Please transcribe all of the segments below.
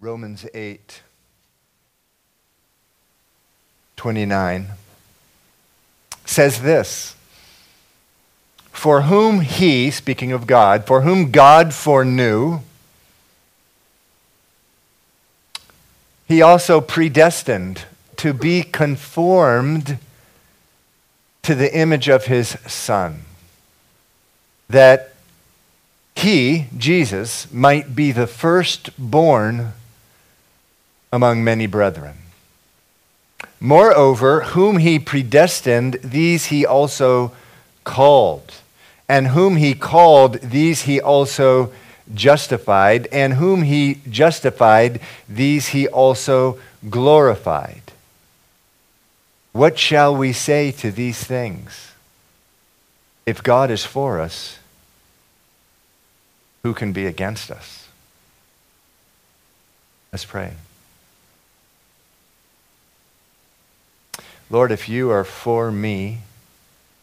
Romans 8 29 says this For whom he, speaking of God, for whom God foreknew, he also predestined to be conformed to the image of his Son, that he, Jesus, might be the firstborn among many brethren. Moreover, whom he predestined, these he also called. And whom he called, these he also justified. And whom he justified, these he also glorified. What shall we say to these things? If God is for us, who can be against us? Let's pray. Lord, if you are for me,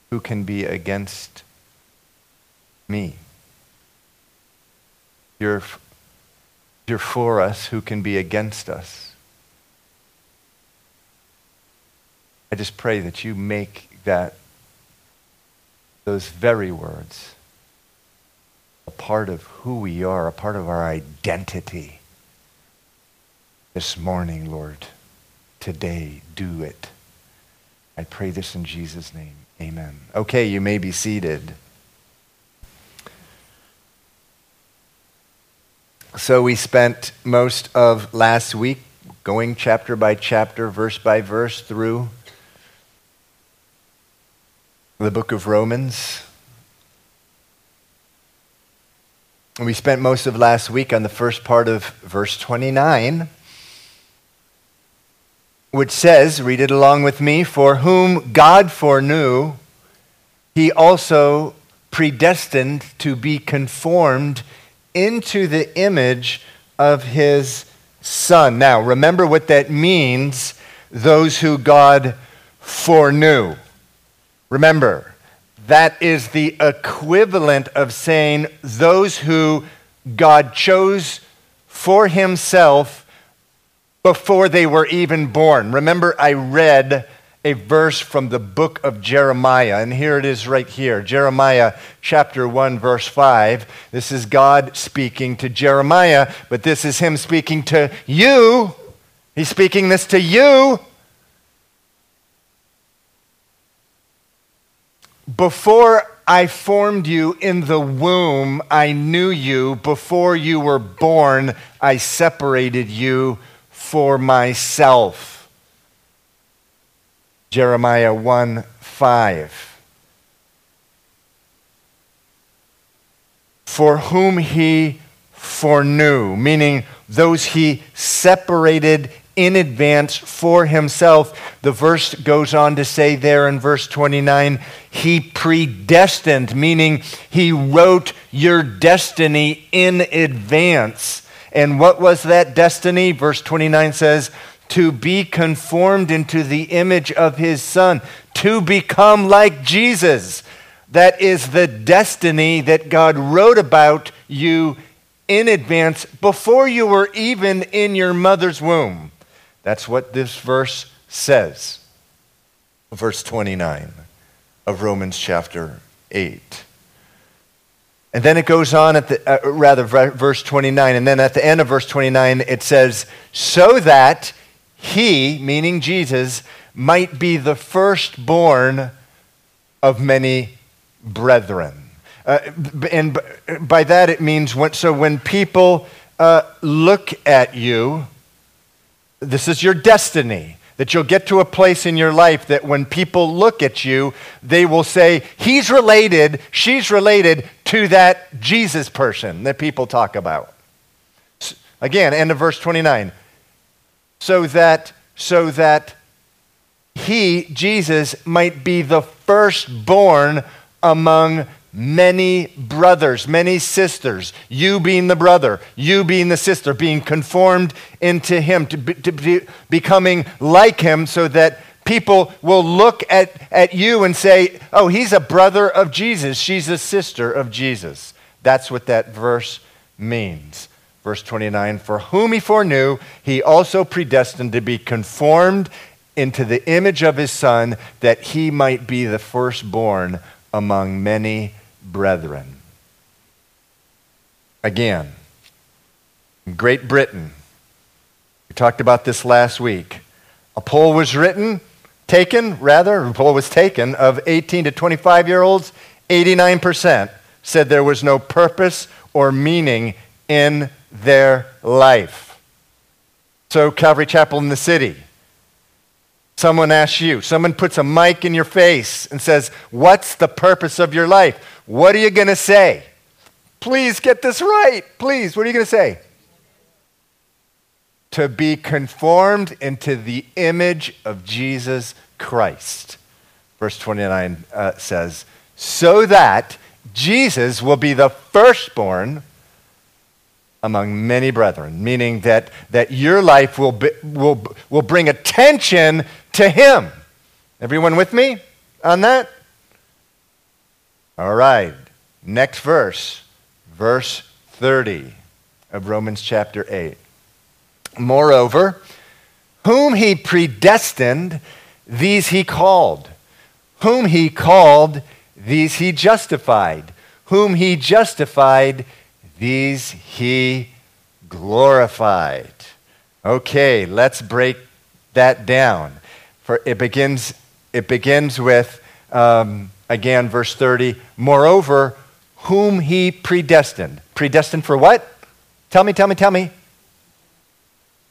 who can be against me? You're, you're for us, who can be against us? I just pray that you make that, those very words, a part of who we are, a part of our identity. This morning, Lord, today, do it. I pray this in Jesus' name. Amen. Okay, you may be seated. So we spent most of last week going chapter by chapter, verse by verse through the book of Romans. We spent most of last week on the first part of verse 29, which says, read it along with me, for whom God foreknew, he also predestined to be conformed into the image of his Son. Now, remember what that means those who God foreknew. Remember, that is the equivalent of saying those who God chose for himself before they were even born. Remember, I read a verse from the book of Jeremiah, and here it is right here Jeremiah chapter 1, verse 5. This is God speaking to Jeremiah, but this is Him speaking to you. He's speaking this to you. Before I formed you in the womb, I knew you. Before you were born, I separated you for myself. Jeremiah 1 5. For whom he foreknew, meaning those he separated in advance for himself. The verse goes on to say there in verse 29 he predestined, meaning he wrote your destiny in advance. And what was that destiny? Verse 29 says, to be conformed into the image of his son, to become like Jesus. That is the destiny that God wrote about you in advance before you were even in your mother's womb. That's what this verse says. Verse 29 of Romans chapter 8. And then it goes on at the, uh, rather, verse 29. And then at the end of verse 29, it says, So that he, meaning Jesus, might be the firstborn of many brethren. Uh, and by that it means, when, so when people uh, look at you, this is your destiny. That you'll get to a place in your life that when people look at you, they will say, He's related, she's related to that Jesus person that people talk about. Again, end of verse 29. So that, so that he, Jesus, might be the firstborn among many brothers, many sisters, you being the brother, you being the sister, being conformed into him, to, be, to be becoming like him so that people will look at, at you and say, oh, he's a brother of Jesus, she's a sister of Jesus. That's what that verse means. Verse 29 For whom he foreknew, he also predestined to be conformed into the image of his Son, that he might be the firstborn among many brethren. Again, Great Britain, we talked about this last week. A poll was written, taken, rather, poll was taken of 18 to 25 year olds. 89% said there was no purpose or meaning in their life. So, Calvary Chapel in the city, someone asks you, someone puts a mic in your face and says, What's the purpose of your life? What are you going to say? Please get this right. Please, what are you going to say? To be conformed into the image of Jesus Christ. Verse 29 uh, says, So that Jesus will be the firstborn among many brethren, meaning that, that your life will, be, will, will bring attention to Him. Everyone with me on that? All right. Next verse, verse 30 of Romans chapter 8. Moreover, whom He predestined, these He called. Whom He called, these He justified. Whom He justified, these he glorified. Okay, let's break that down. For it begins, it begins with, um, again, verse 30. Moreover, whom he predestined. Predestined for what? Tell me, tell me, tell me.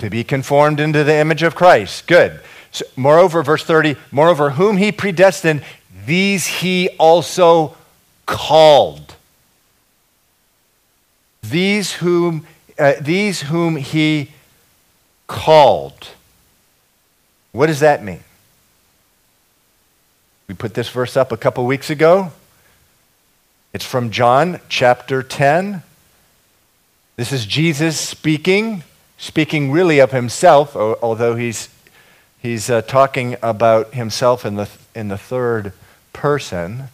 To be conformed into the image of Christ. Good. So, moreover, verse 30, moreover, whom he predestined, these he also called. These whom, uh, these whom he called. What does that mean? We put this verse up a couple weeks ago. It's from John chapter 10. This is Jesus speaking, speaking really of himself, although he's, he's uh, talking about himself in the, in the third person.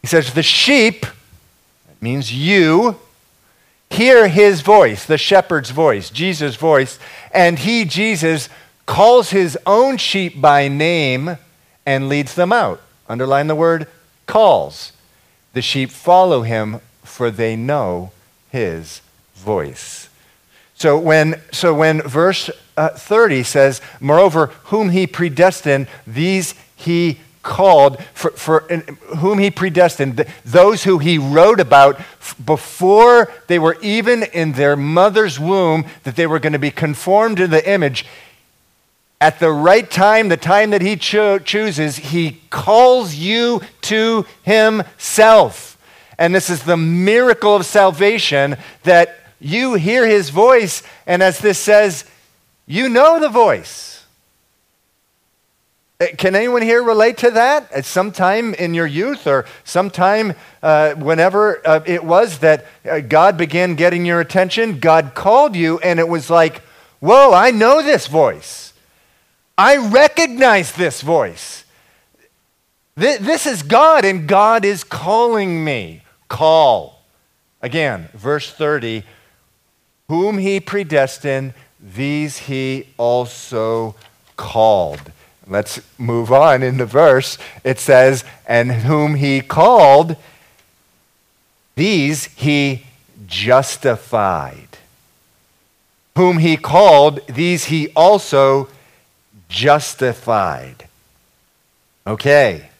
He says, The sheep that means you hear his voice, the shepherd's voice, Jesus' voice, and he, Jesus, calls his own sheep by name and leads them out. Underline the word calls. The sheep follow him, for they know his voice. So when, so when verse uh, 30 says, Moreover, whom he predestined, these he called, for, for whom he predestined, those who he wrote about before they were even in their mother's womb, that they were going to be conformed to the image. At the right time, the time that he cho- chooses, he calls you to himself. And this is the miracle of salvation that you hear his voice, and as this says, you know the voice. Uh, can anyone here relate to that? At some time in your youth or sometime uh, whenever uh, it was that uh, God began getting your attention, God called you, and it was like, whoa, I know this voice. I recognize this voice. Th- this is God, and God is calling me. Call. Again, verse 30 Whom he predestined, these he also called. Let's move on in the verse. It says, And whom he called, these he justified. Whom he called, these he also justified. Okay.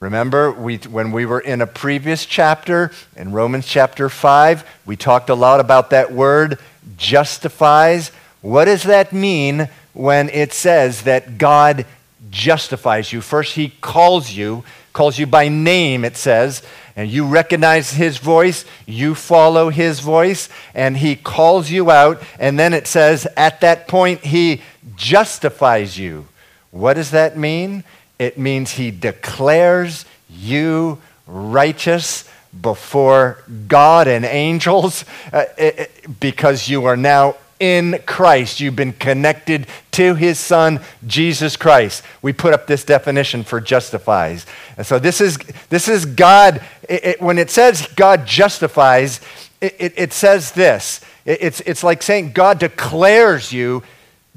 Remember, we, when we were in a previous chapter, in Romans chapter 5, we talked a lot about that word justifies. What does that mean when it says that God justifies you. First, he calls you, calls you by name, it says, and you recognize his voice, you follow his voice, and he calls you out. And then it says, at that point, he justifies you. What does that mean? It means he declares you righteous before God and angels uh, it, because you are now in Christ. You've been connected to his son, Jesus Christ. We put up this definition for justifies. And so this is, this is God, it, when it says God justifies, it, says this it, it's, it's like saying God declares you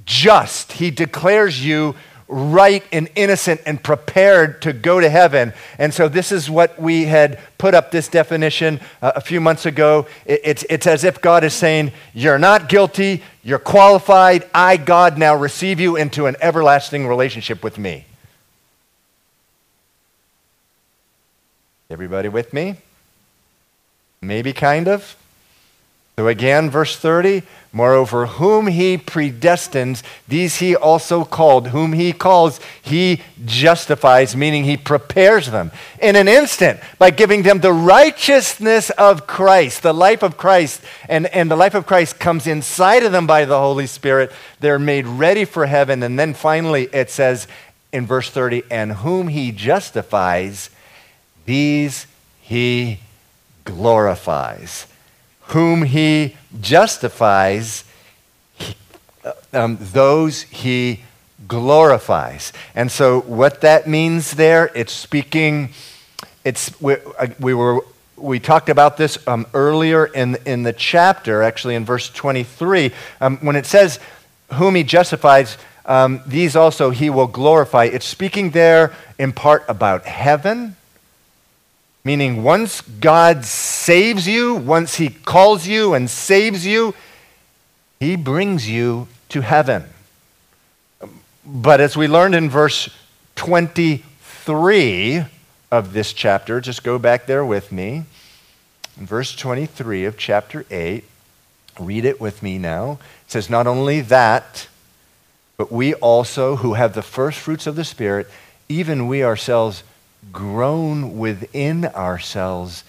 just, He declares you right and innocent and prepared to go to heaven. And so, this is what we had put up this definition uh, a few months ago. It, it's, it's as if God is saying, You're not guilty, you're qualified. I, God, now receive you into an everlasting relationship with me. Everybody with me? Maybe kind of? So again, verse 30 Moreover, whom he predestines, these he also called. Whom he calls, he justifies, meaning he prepares them in an instant by giving them the righteousness of Christ, the life of Christ. And, and the life of Christ comes inside of them by the Holy Spirit. They're made ready for heaven. And then finally, it says in verse 30 And whom he justifies, these he glorifies whom he justifies, um, those he glorifies. And so, what that means there, it's speaking, it's, we, uh, we were, we talked about this um, earlier in, in the chapter, actually in verse 23, um, when it says, whom he justifies, um, these also he will glorify. It's speaking there in part about heaven Meaning, once God saves you, once He calls you and saves you, He brings you to heaven. But as we learned in verse 23 of this chapter, just go back there with me. In verse 23 of chapter 8, read it with me now. It says, Not only that, but we also, who have the first fruits of the Spirit, even we ourselves groan within ourselves,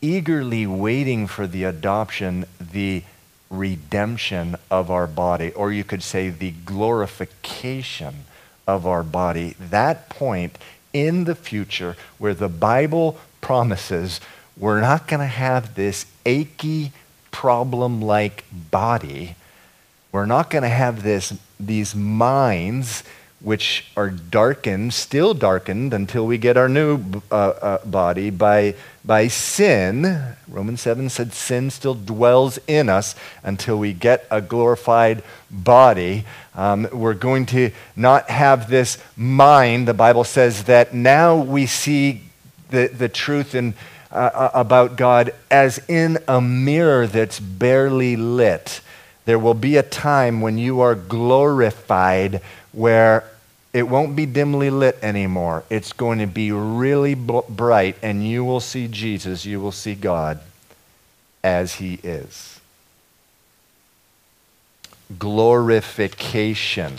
eagerly waiting for the adoption, the redemption of our body, or you could say the glorification of our body. That point in the future where the Bible promises we're not going to have this achy, problem like body. We're not going to have this, these minds which are darkened, still darkened until we get our new uh, uh, body by, by sin. Romans 7 said sin still dwells in us until we get a glorified body. Um, we're going to not have this mind. The Bible says that now we see the, the truth in, uh, uh about God as in a mirror that's barely lit. There will be a time when you are glorified where it won't be dimly lit anymore. It's going to be really bright, and you will see Jesus, you will see God as He is. Glorification.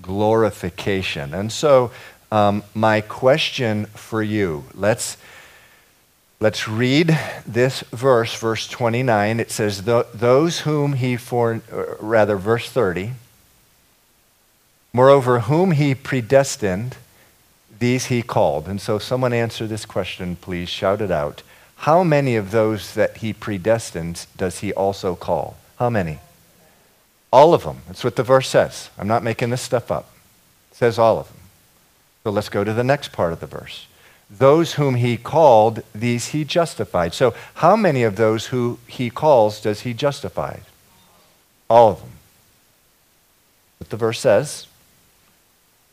Glorification. And so, um, my question for you let's, let's read this verse, verse 29. It says, Those whom He for, rather, verse 30 Moreover, whom he predestined, these he called. And so, someone answer this question, please. Shout it out. How many of those that he predestined does he also call? How many? All of them. That's what the verse says. I'm not making this stuff up. It says all of them. So let's go to the next part of the verse. Those whom he called, these he justified. So, how many of those who he calls does he justify? All of them. What the verse says.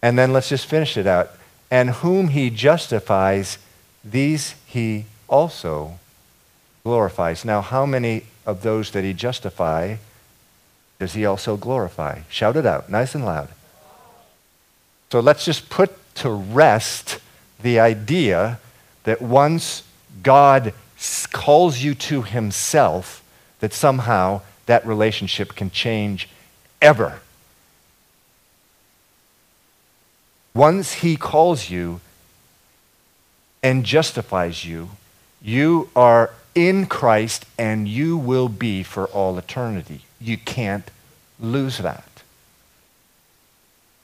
And then let's just finish it out. And whom he justifies, these he also glorifies. Now, how many of those that he justify does he also glorify? Shout it out, nice and loud. So let's just put to rest the idea that once God calls you to himself, that somehow that relationship can change ever. Once he calls you and justifies you, you are in Christ and you will be for all eternity. You can't lose that.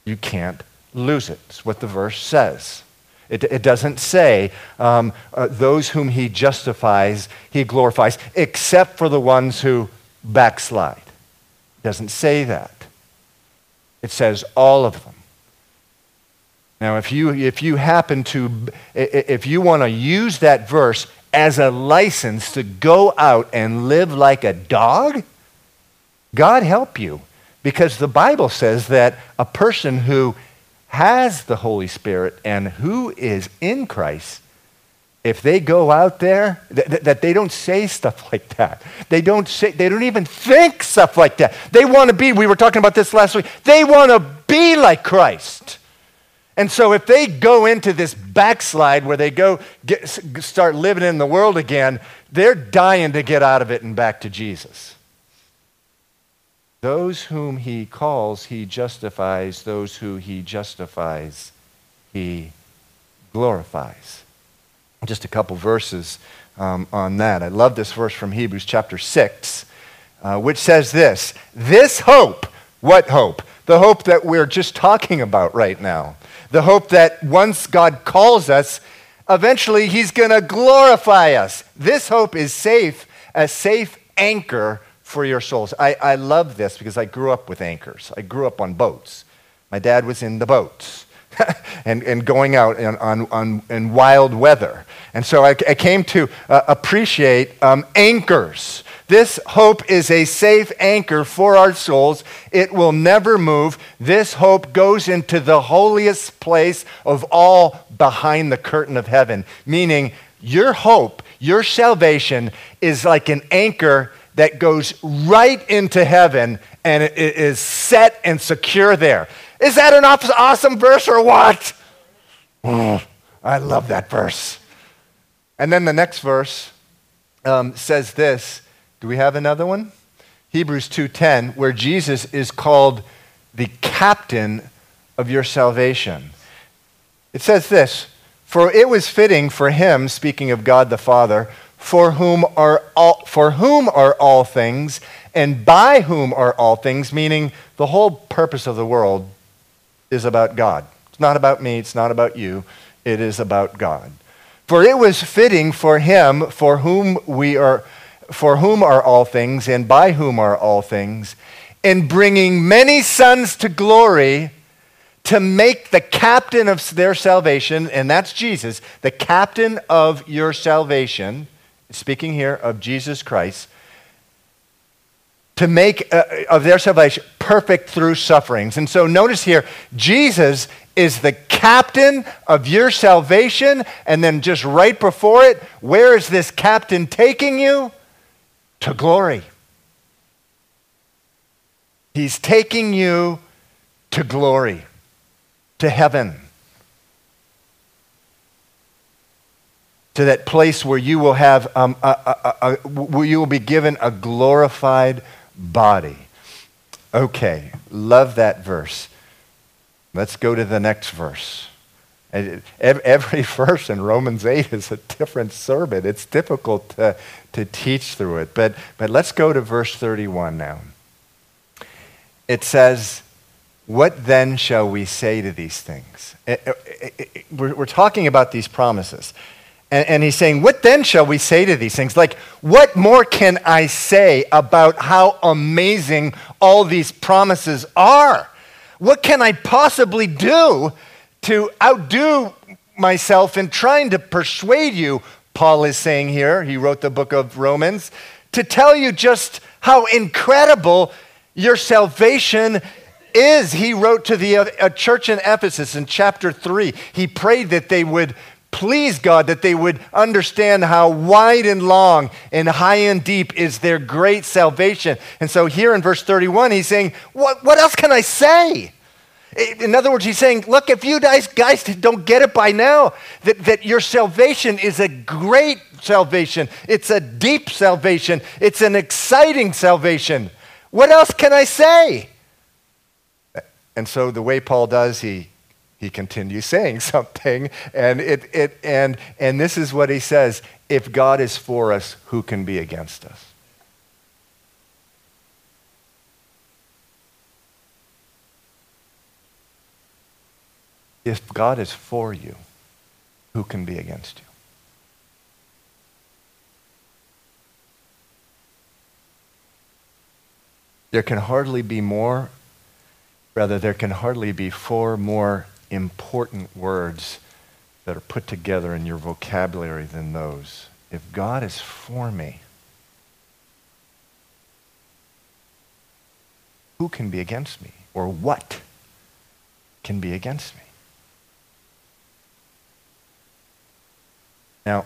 You can't lose it. It's what the verse says. It, it doesn't say um, uh, those whom he justifies, he glorifies, except for the ones who backslide. It doesn't say that. It says all of them. Now, if you, if you happen to, if you want to use that verse as a license to go out and live like a dog, God help you. Because the Bible says that a person who has the Holy Spirit and who is in Christ, if they go out there, th- that they don't say stuff like that. They don't say, they don't even think stuff like that. They want to be, we were talking about this last week, they want to be like Christ. And so if they go into this backslide where they go get, start living in the world again, they're dying to get out of it and back to Jesus. Those whom he calls, he justifies. Those who he justifies, he glorifies. Just a couple verses um, on that. I love this verse from Hebrews chapter 6, uh, which says this This hope, what hope? The hope that we're just talking about right now. The hope that once God calls us, eventually he's going to glorify us. This hope is safe, a safe anchor for your souls. I, I love this because I grew up with anchors. I grew up on boats. My dad was in the boats and, and going out in, on, on, in wild weather. And so I, I came to uh, appreciate um, anchors. This hope is a safe anchor for our souls. It will never move. This hope goes into the holiest place of all behind the curtain of heaven, meaning your hope, your salvation is like an anchor that goes right into heaven and it is set and secure there. Is that an awesome verse or what? Oh, I love that verse. And then the next verse um, says this. Do we have another one? Hebrews 2:10, where Jesus is called the captain of your salvation. It says this, for it was fitting for him, speaking of God the Father, for whom are all, for whom are all things and by whom are all things meaning the whole purpose of the world is about God. It's not about me, it's not about you, it is about God. For it was fitting for him for whom we are for whom are all things and by whom are all things in bringing many sons to glory to make the captain of their salvation and that's Jesus, the captain of your salvation speaking here of Jesus Christ, to make uh, of their salvation perfect through sufferings. And so notice here, Jesus is the captain of your salvation. And then just right before it, where is this captain taking you? To glory. He's taking you to glory, to heaven. to that place where you will have um, a, a, a, where you will be given a glorified body. Okay, love that verse. Let's go to the next verse. Every verse in Romans 8 is a different sermon. It's difficult to, to teach through it. But, but let's go to verse 31 now. It says, What then shall we say to these things? Eh, eh, eh, we're talking about these promises. And, and, he's saying, What then shall we say to these things? Like, what more can I say about how amazing all these promises are? What can I possibly do to outdo myself in trying to persuade you? Paul is saying here, he wrote the book of Romans, to tell you just how incredible your salvation is. He wrote to the uh, church in Ephesus in chapter 3. He prayed that they would please God that they would understand how wide and long and high and deep is their great salvation. And so here in verse 31, he's saying, What, what else can I say? In other words, he's saying, Look, if you guys, guys don't get it by now, that, that your salvation is a great salvation, it's a deep salvation, it's an exciting salvation. What else can I say? And so the way Paul does, he he continues saying something. And it, it and and this is what he says if god is for us who can be against us? If god is for you who can be against you? There can hardly be more rather there can hardly be four more important words that are put together in your vocabulary than those. if God is for me, who can be against me? Or what can be against me? Now,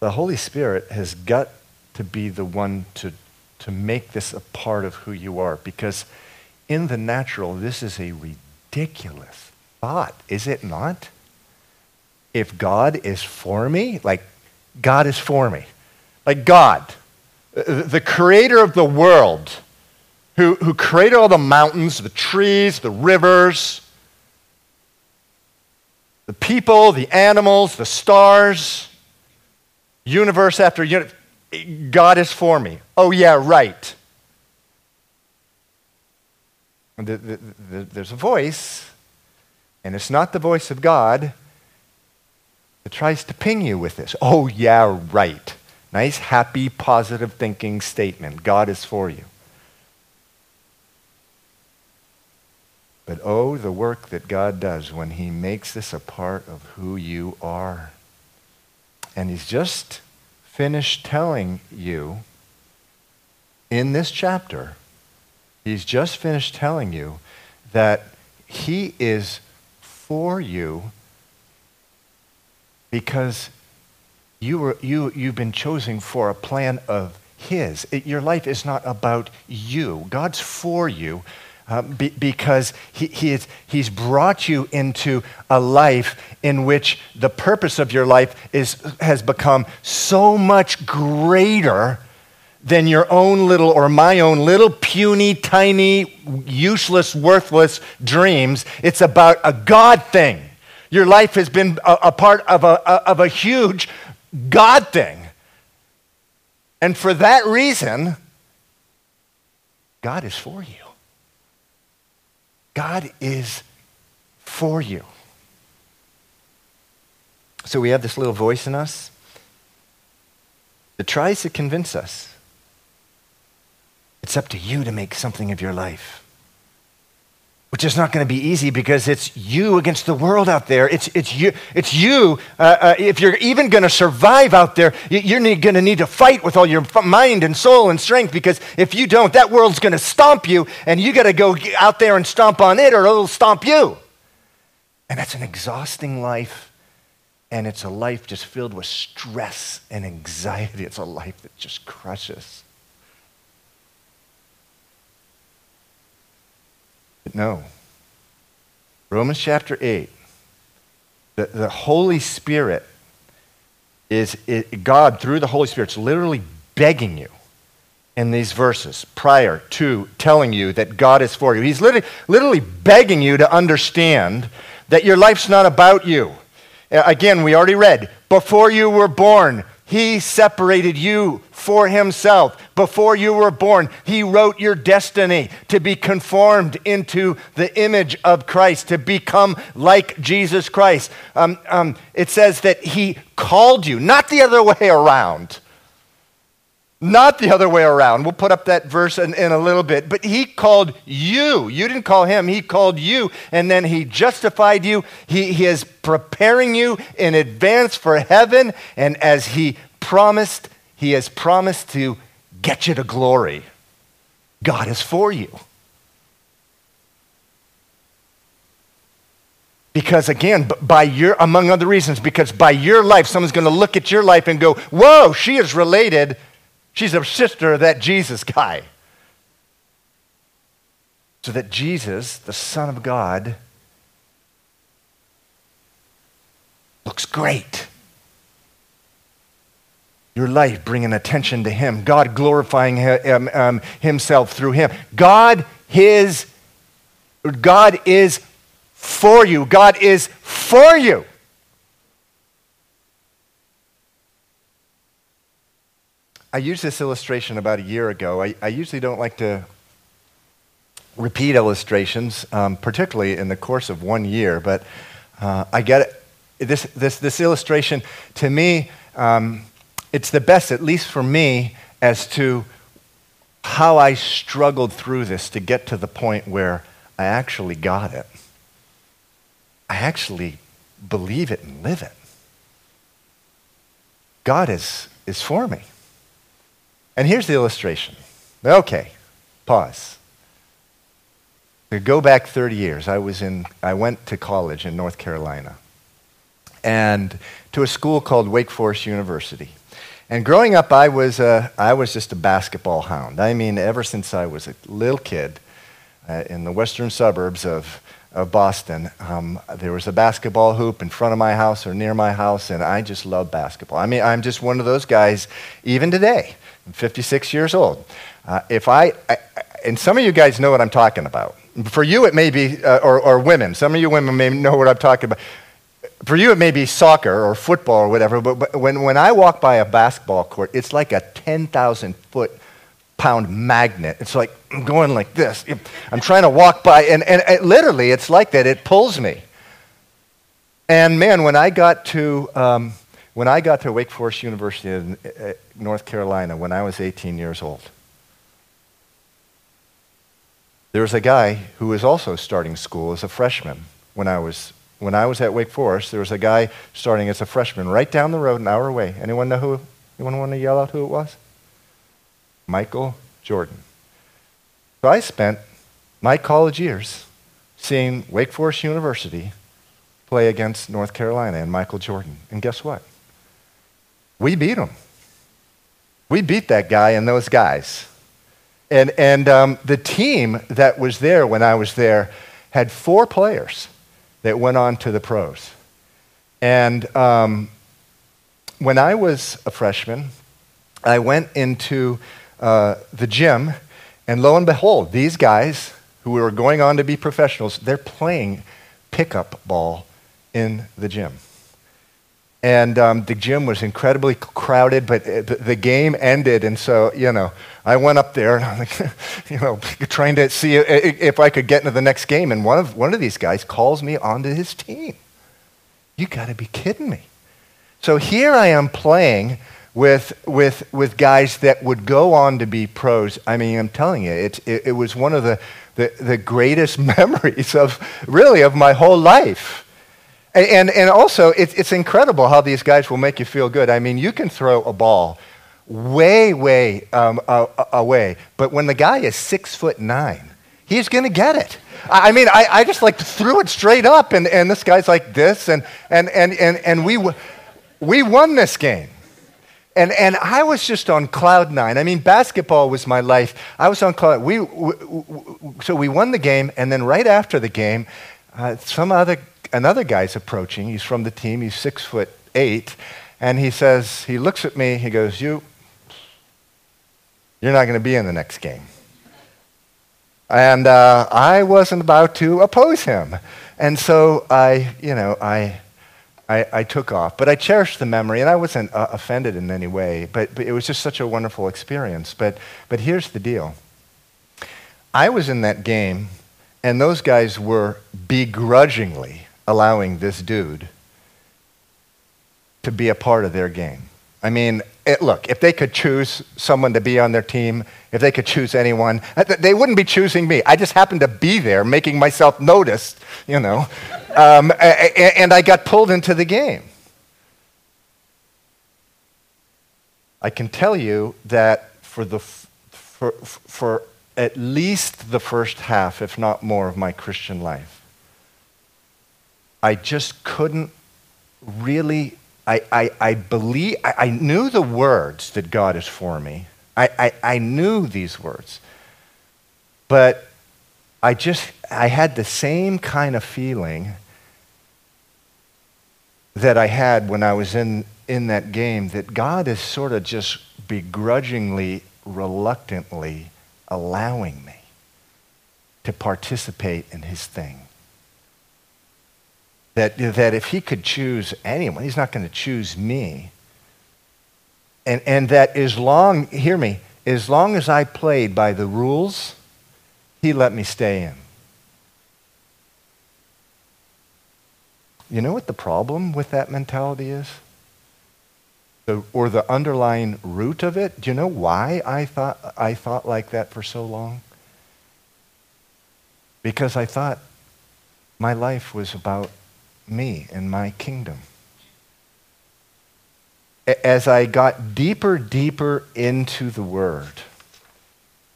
the Holy Spirit has got to be the one to, to make this a part of who you are because in the natural, this is a ridiculous thought, is it not? If God is for me, like God is for me, like God, the creator of the world, who, who created all the mountains, the trees, the rivers, the people, the animals, the stars, universe after universe. God is for me. Oh, yeah, right. The, the, the, there's a voice, and it's not the voice of God that tries to ping you with this. Oh, yeah, right. Nice, happy, positive thinking statement. God is for you. But oh, the work that God does when He makes this a part of who you are. And He's just finished telling you in this chapter, He's just finished telling you that He is for you because you were, you, you've been chosen for a plan of His. It, your life is not about you, God's for you uh, be, because he, he is, He's brought you into a life in which the purpose of your life is, has become so much greater than your own little or my own little puny, tiny, useless, worthless dreams. It's about a God thing. Your life has been a, a part of a, a, of a huge God thing. And for that reason, God is for you. God is for you. So we have this little voice in us that tries to convince us it's up to you to make something of your life which is not going to be easy because it's you against the world out there. It's, it's you. It's you. Uh, uh, if you're even going to survive out there, you're going to need to fight with all your mind and soul and strength because if you don't, that world's going to stomp you and you got to go out there and stomp on it or it'll stomp you. And that's an exhausting life. And it's a life just filled with stress and anxiety. It's a life that just crushes. But no. Romans chapter 8, the, the Holy Spirit is, it, God, through the Holy Spirit, is literally begging you in these verses prior to telling you that God is for you. He's literally, literally begging you to understand that your life's not about you. Again, we already read, before you were born, he separated you for himself. Before you were born, he wrote your destiny to be conformed into the image of Christ, to become like Jesus Christ. Um, um, it says that he called you, not the other way around. Not the other way around. We'll put up that verse in, in, a little bit. But he called you. You didn't call him, he called you. And then he justified you. He, he is preparing you in advance for heaven. And as he promised, he has promised to get you to glory. God is for you. Because again, by your, among other reasons, because by your life, someone's going to look at your life and go, Whoa, she is related She's a sister of that Jesus guy. So that Jesus, the Son of God, looks great. Your life bringing attention to Him, God glorifying him, um, Himself through Him. God, His, God is for you. God is for you. I used this illustration about a year ago. I, I usually don't like to repeat illustrations, um, particularly in the course of one year, but uh, I get it. This, this, this illustration, to me, um, it's the best, at least for me, as to how I struggled through this to get to the point where I actually got it. I actually believe it and live it. God is, is for me. And here's the illustration. Okay, pause. To go back 30 years, I, was in, I went to college in North Carolina and to a school called Wake Forest University. And growing up, I was, a, I was just a basketball hound. I mean, ever since I was a little kid uh, in the western suburbs of, of Boston, um, there was a basketball hoop in front of my house or near my house, and I just love basketball. I mean, I'm just one of those guys, even today. I'm 56 years old. Uh, if I, I, and some of you guys know what I'm talking about. For you, it may be, uh, or, or women. Some of you women may know what I'm talking about for you, it may be soccer or football or whatever, but, but when, when I walk by a basketball court, it's like a 10,000 foot pound magnet. It's like I'm going like this. I'm trying to walk by, and, and it, literally, it's like that. It pulls me. And man, when I got to, um, when I got to Wake Forest University in uh, North Carolina when I was 18 years old, there was a guy who was also starting school as a freshman when I was when I was at Wake Forest, there was a guy starting as a freshman right down the road, an hour away. Anyone know who? Anyone want to yell out who it was? Michael Jordan. So I spent my college years seeing Wake Forest University play against North Carolina and Michael Jordan. And guess what? We beat them. We beat that guy and those guys. And, and um, the team that was there when I was there had four players that went on to the pros. And um, when I was a freshman, I went into uh, the gym, and lo and behold, these guys who were going on to be professionals, they're playing pickup ball in the gym. And um, the gym was incredibly crowded, but uh, the, game ended. And so, you know, I went up there and I'm like, you know, trying to see if I could get into the next game. And one of, one of these guys calls me onto his team. You got to be kidding me. So here I am playing with, with, with guys that would go on to be pros. I mean, I'm telling you, it, it, it was one of the, the, the greatest memories of really of my whole life. And, and also, it's, it's incredible how these guys will make you feel good. I mean, you can throw a ball way, way um, uh, away, but when the guy is six foot nine, he's going to get it. I mean, I, I just like threw it straight up, and, and this guy's like this, and, and, and, and, and we, we won this game. And, and I was just on cloud nine. I mean, basketball was my life. I was on cloud. We, we, we so we won the game, and then right after the game, uh, some other another guy's approaching. He's from the team. He's six foot eight. And he says, he looks at me, he goes, You, you're not going to be in the next game. And uh, I wasn't about to oppose him. And so I, you know, I, I, I took off. But I cherished the memory, and I wasn't uh, offended in any way. But, but it was just such a wonderful experience. But, but here's the deal I was in that game, and those guys were begrudgingly allowing this dude to be a part of their game. I mean, it, look, if they could choose someone to be on their team, if they could choose anyone, they wouldn't be choosing me. I just happened to be there making myself noticed, you know, um, and I got pulled into the game. I can tell you that for, the, for, for at least the first half, if not more, of my Christian life, I just couldn't really, I, I, I believe, I, I knew the words that God is for me. I, I, I knew these words. But I just, I had the same kind of feeling that I had when I was in, in that game that God is sort of just begrudgingly, reluctantly allowing me to participate in his thing. That, that if he could choose anyone, he's not going to choose me. And, and that as long, hear me, as long as I played by the rules, he let me stay in. You know what the problem with that mentality is? The, or the underlying root of it? Do you know why I thought, I thought like that for so long? Because I thought my life was about me and my kingdom. As I got deeper, deeper into the Word,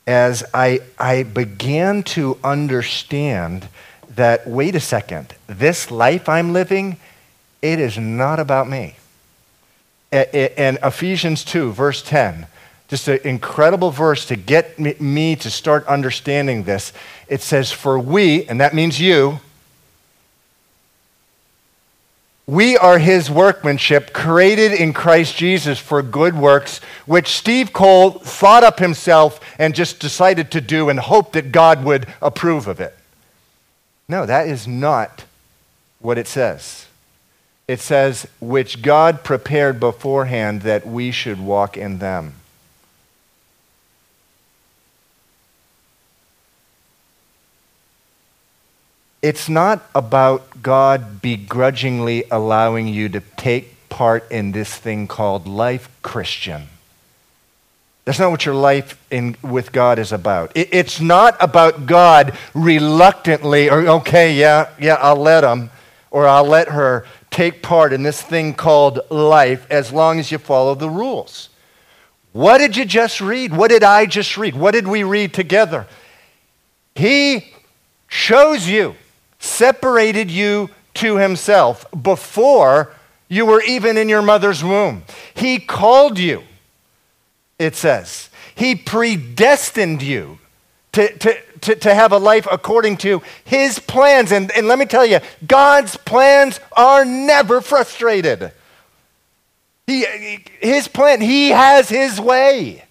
as I, I began to understand that, wait a second, this life I'm living, it is not about me. And Ephesians 2, verse 10, just an incredible verse to get me to start understanding this. It says, For we, and that means you, we are his workmanship, created in Christ Jesus for good works, which Steve Cole thought up himself and just decided to do and hoped that God would approve of it. No, that is not what it says. It says, which God prepared beforehand that we should walk in them. It's not about God begrudgingly allowing you to take part in this thing called life, Christian. That's not what your life in, with God is about. It, it's not about God reluctantly, or okay, yeah, yeah, I'll let him or I'll let her take part in this thing called life as long as you follow the rules. What did you just read? What did I just read? What did we read together? He chose you separated you to himself before you were even in your mother's womb. He called you, it says. He predestined you to, to, to, to, have a life according to his plans. And, and let me tell you, God's plans are never frustrated. He, his plan, he has his way.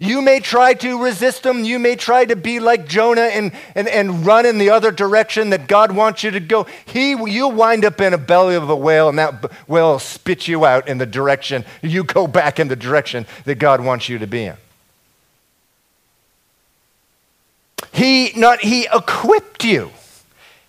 You may try to resist them. You may try to be like Jonah and, and, and run in the other direction that God wants you to go. He, you'll wind up in a belly of a whale, and that whale will spit you out in the direction. You go back in the direction that God wants you to be in. He, not, he equipped you.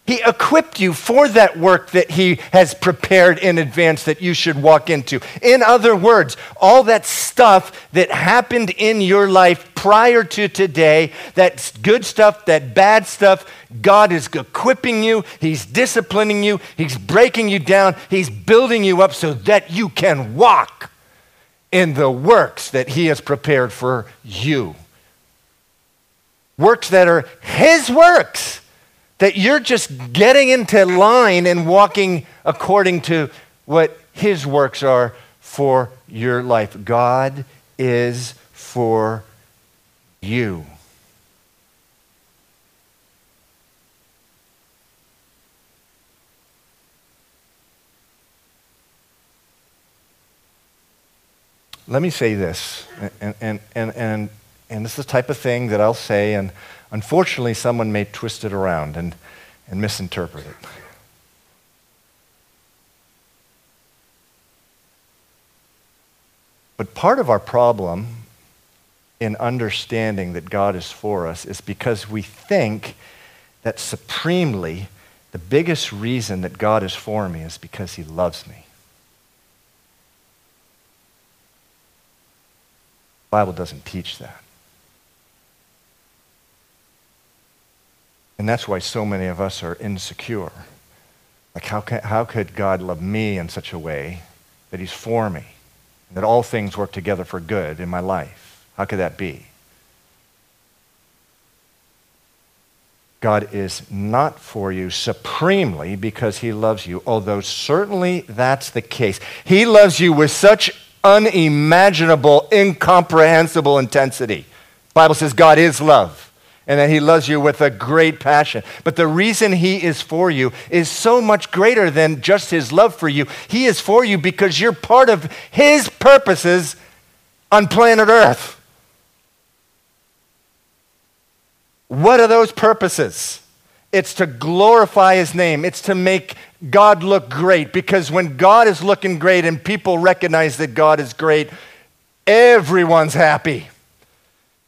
He equipped you for that work that He has prepared in advance that you should walk into. In other words, all that stuff that happened in your life prior to today, that good stuff, that bad stuff, God is equipping you, He's disciplining you, He's breaking you down, He's building you up so that you can walk in the works that He has prepared for you. Works that are His works that you're just getting into line and walking according to what His works are for your life. God is for you. Let me say this, and, and, and, and, and this is the type of thing that I'll say, and Unfortunately, someone may twist it around and, and misinterpret it. But part of our problem in understanding that God is for us is because we think that supremely the biggest reason that God is for me is because he loves me. The Bible doesn't teach that. And that's why so many of us are insecure. Like, how, can, how could God love me in such a way that He's for me? And that all things work together for good in my life? How could that be? God is not for you supremely because he loves you, although certainly that's the case. He loves you with such unimaginable, incomprehensible intensity. The Bible says God is love and that He loves you with a great passion. But the reason He is for you is so much greater than just His love for you. He is for you because you're part of His purposes on planet Earth. What are those purposes? It's to glorify His name, it's to make God look great because when God is looking great and people recognize that God is great, everyone's happy.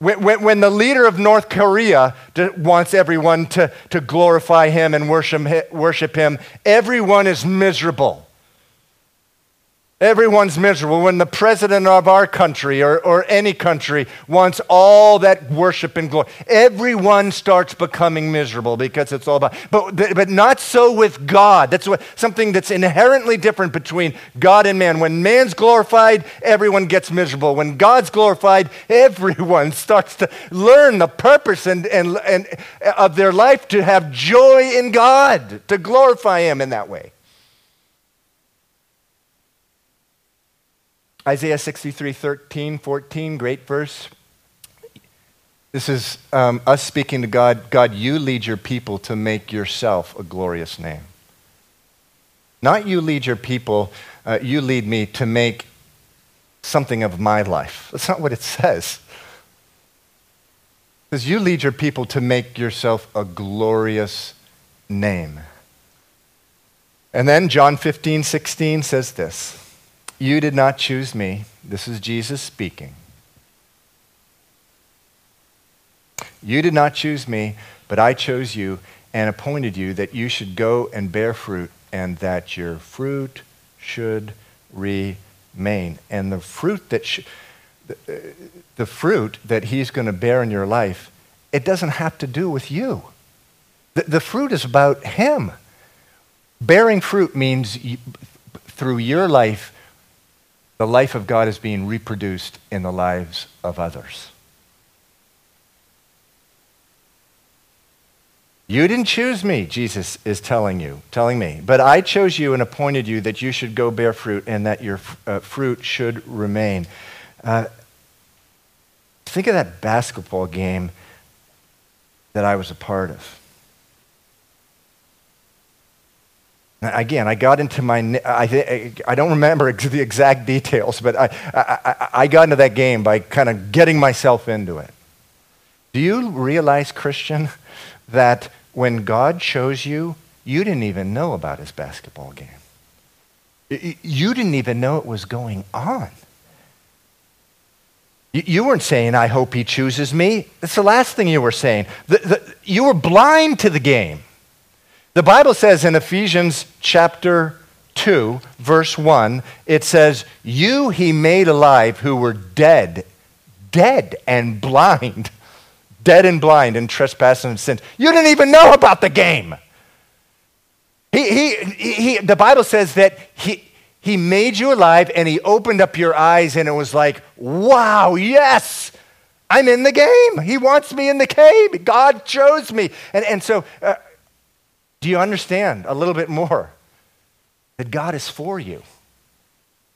When, when, the leader of North Korea wants everyone to, to glorify him and worship, worship him, everyone is miserable. Everyone's miserable. When the president of our country or, or any country wants all that worship and glory, everyone starts becoming miserable because it's all about. But, but not so with God. That's what, something that's inherently different between God and man. When man's glorified, everyone gets miserable. When God's glorified, everyone starts to learn the purpose and, and, and of their life to have joy in God, to glorify Him in that way. Isaiah 63, 13, 14, great verse. This is um, us speaking to God God, you lead your people to make yourself a glorious name. Not you lead your people, uh, you lead me to make something of my life. That's not what it says. It says, You lead your people to make yourself a glorious name. And then John 15, 16 says this. You did not choose me. This is Jesus speaking. You did not choose me, but I chose you and appointed you that you should go and bear fruit and that your fruit should remain. And the fruit that sh- the, uh, the fruit that he's going to bear in your life, it doesn't have to do with you. The, the fruit is about him. Bearing fruit means you, through your life, the life of God is being reproduced in the lives of others. You didn't choose me, Jesus is telling you, telling me, but I chose you and appointed you that you should go bear fruit and that your uh, fruit should remain. Uh, think of that basketball game that I was a part of. Again, I got into my, I, I don't remember the exact details, but I, I, I got into that game by kind of getting myself into it. Do you realize, Christian, that when God chose you, you didn't even know about his basketball game? You didn't even know it was going on. You weren't saying, I hope he chooses me. That's the last thing you were saying. The, the, you were blind to the game. The Bible says in Ephesians chapter 2, verse 1, it says, You he made alive who were dead, dead and blind, dead and blind in trespasses and sins. You didn't even know about the game. He, he, he, the Bible says that he, he made you alive and he opened up your eyes, and it was like, wow, yes, I'm in the game. He wants me in the game. God chose me. And, and so, uh, do you understand a little bit more that God is for you?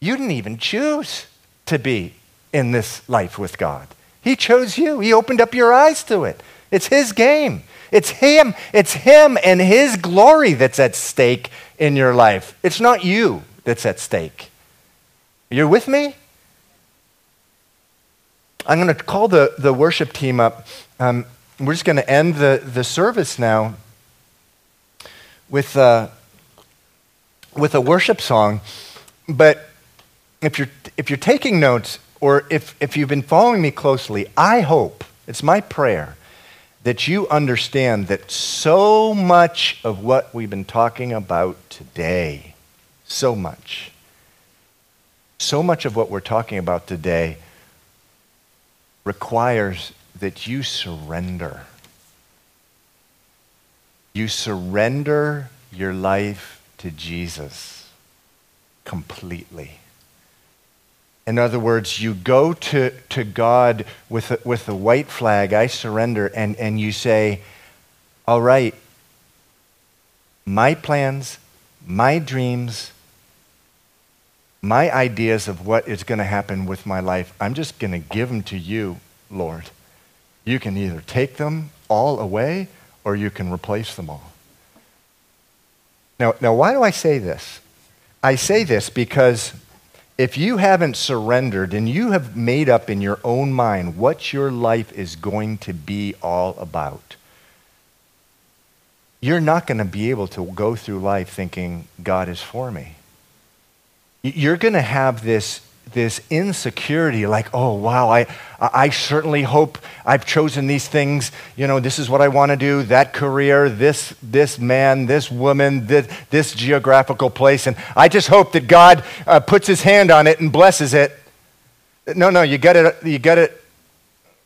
You didn't even choose to be in this life with God. He chose you. He opened up your eyes to it. It's his game. It's him. It's him and his glory that's at stake in your life. It's not you that's at stake. You're with me? I'm going to call the, the worship team up. Um, we're just going to end the, the service now with, uh, with a worship song. But if you're, if you're taking notes, or if, if you've been following me closely, I hope, it's my prayer, that you understand that so much of what we've been talking about today, so much, so much of what we're talking about today requires that you surrender you surrender your life to Jesus completely. In other words, you go to, to God with a, with the white flag, I surrender, and, and you say, All right, my plans, my dreams, my ideas of what is going to happen with my life, I'm just going to give them to you, Lord. You can either take them all away or you can replace them all. Now, now, why do I say this? I say this because if you haven't surrendered and you have made up in your own mind what your life is going to be all about, you're not going to be able to go through life thinking, God is for me. You're going to have this this insecurity like, oh, wow, I, I certainly hope I've chosen these things. You know, this is what I want to do, that career, this, this man, this woman, this, this geographical place. And I just hope that God uh, puts his hand on it and blesses it. No, no, you got it. You got it.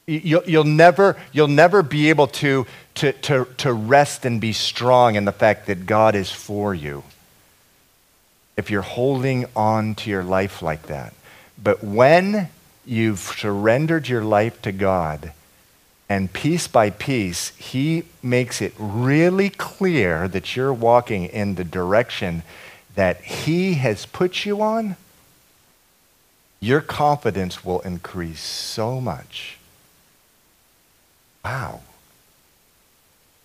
You'll, you'll, never, you'll never be able to, to, to, to rest and be strong in the fact that God is for you if you're holding on to your life like that. But when you've surrendered your life to God, and piece by piece, He makes it really clear that you're walking in the direction that He has put you on, your confidence will increase so much. Wow.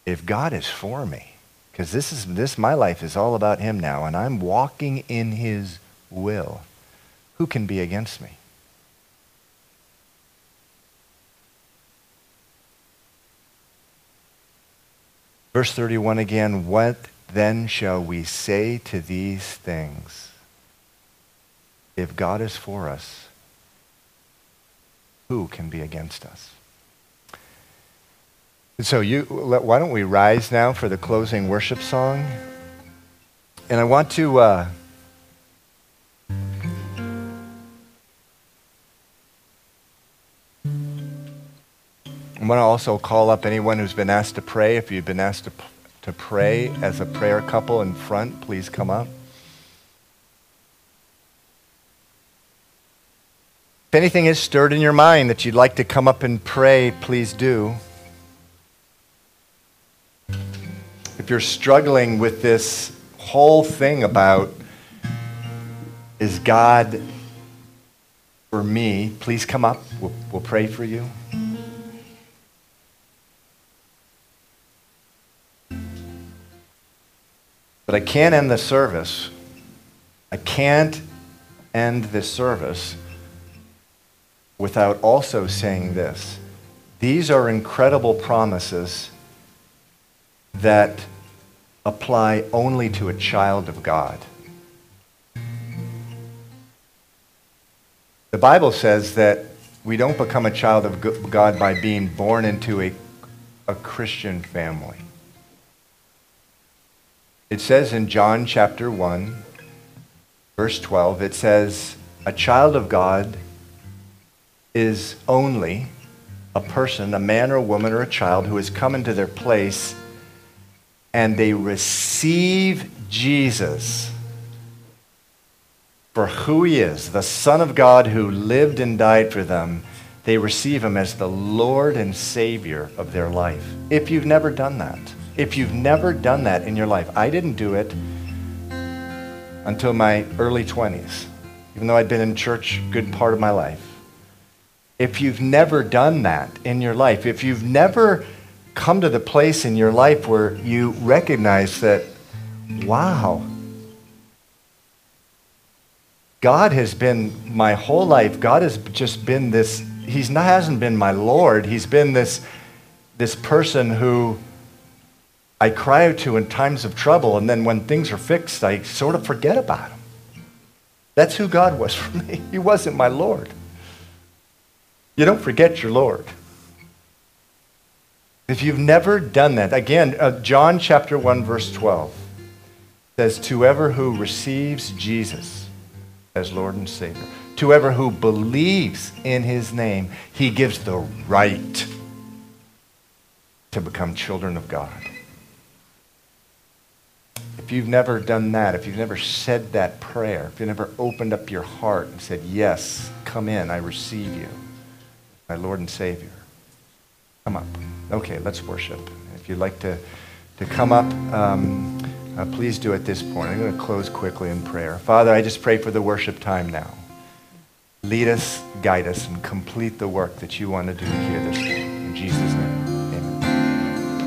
If God is for me, because this is this my life is all about him now and i'm walking in his will who can be against me verse 31 again what then shall we say to these things if god is for us who can be against us so you, why don't we rise now for the closing worship song? And I want to. Uh, I want to also call up anyone who's been asked to pray. If you've been asked to, to pray as a prayer couple in front, please come up. If anything is stirred in your mind that you'd like to come up and pray, please do. if you're struggling with this whole thing about is God for me, please come up. We'll, we'll pray for you. But I can't end the service. I can't end this service without also saying this. These are incredible promises that apply only to a child of God. The Bible says that we don't become a child of God by being born into a, a Christian family. It says in John chapter 1, verse 12, it says, A child of God is only a person, a man or a woman or a child who has come into their place and they receive Jesus for who he is, the Son of God who lived and died for them, they receive him as the Lord and Savior of their life. If you've never done that, if you've never done that in your life, I didn't do it until my early 20s, even though I'd been in church a good part of my life. If you've never done that in your life, if you've never come to the place in your life where you recognize that, wow, God has been my whole life, God has just been this, He hasn't been my Lord, He's been this, this person who I cry out to in times of trouble, and then when things are fixed, I sort of forget about Him. That's who God was for me. He wasn't my Lord. You don't forget your Lord. If you've never done that, again, uh, John chapter 1, verse 12 says, To whoever who receives Jesus as Lord and Savior, to whoever who believes in his name, he gives the right to become children of God. If you've never done that, if you've never said that prayer, if you've never opened up your heart and said, Yes, come in, I receive you, my Lord and Savior, come up. Okay, let's worship. If you'd like to, to come up, um, uh, please do at this point. I'm going to close quickly in prayer. Father, I just pray for the worship time now. Lead us, guide us, and complete the work that you want to do here this morning. In Jesus'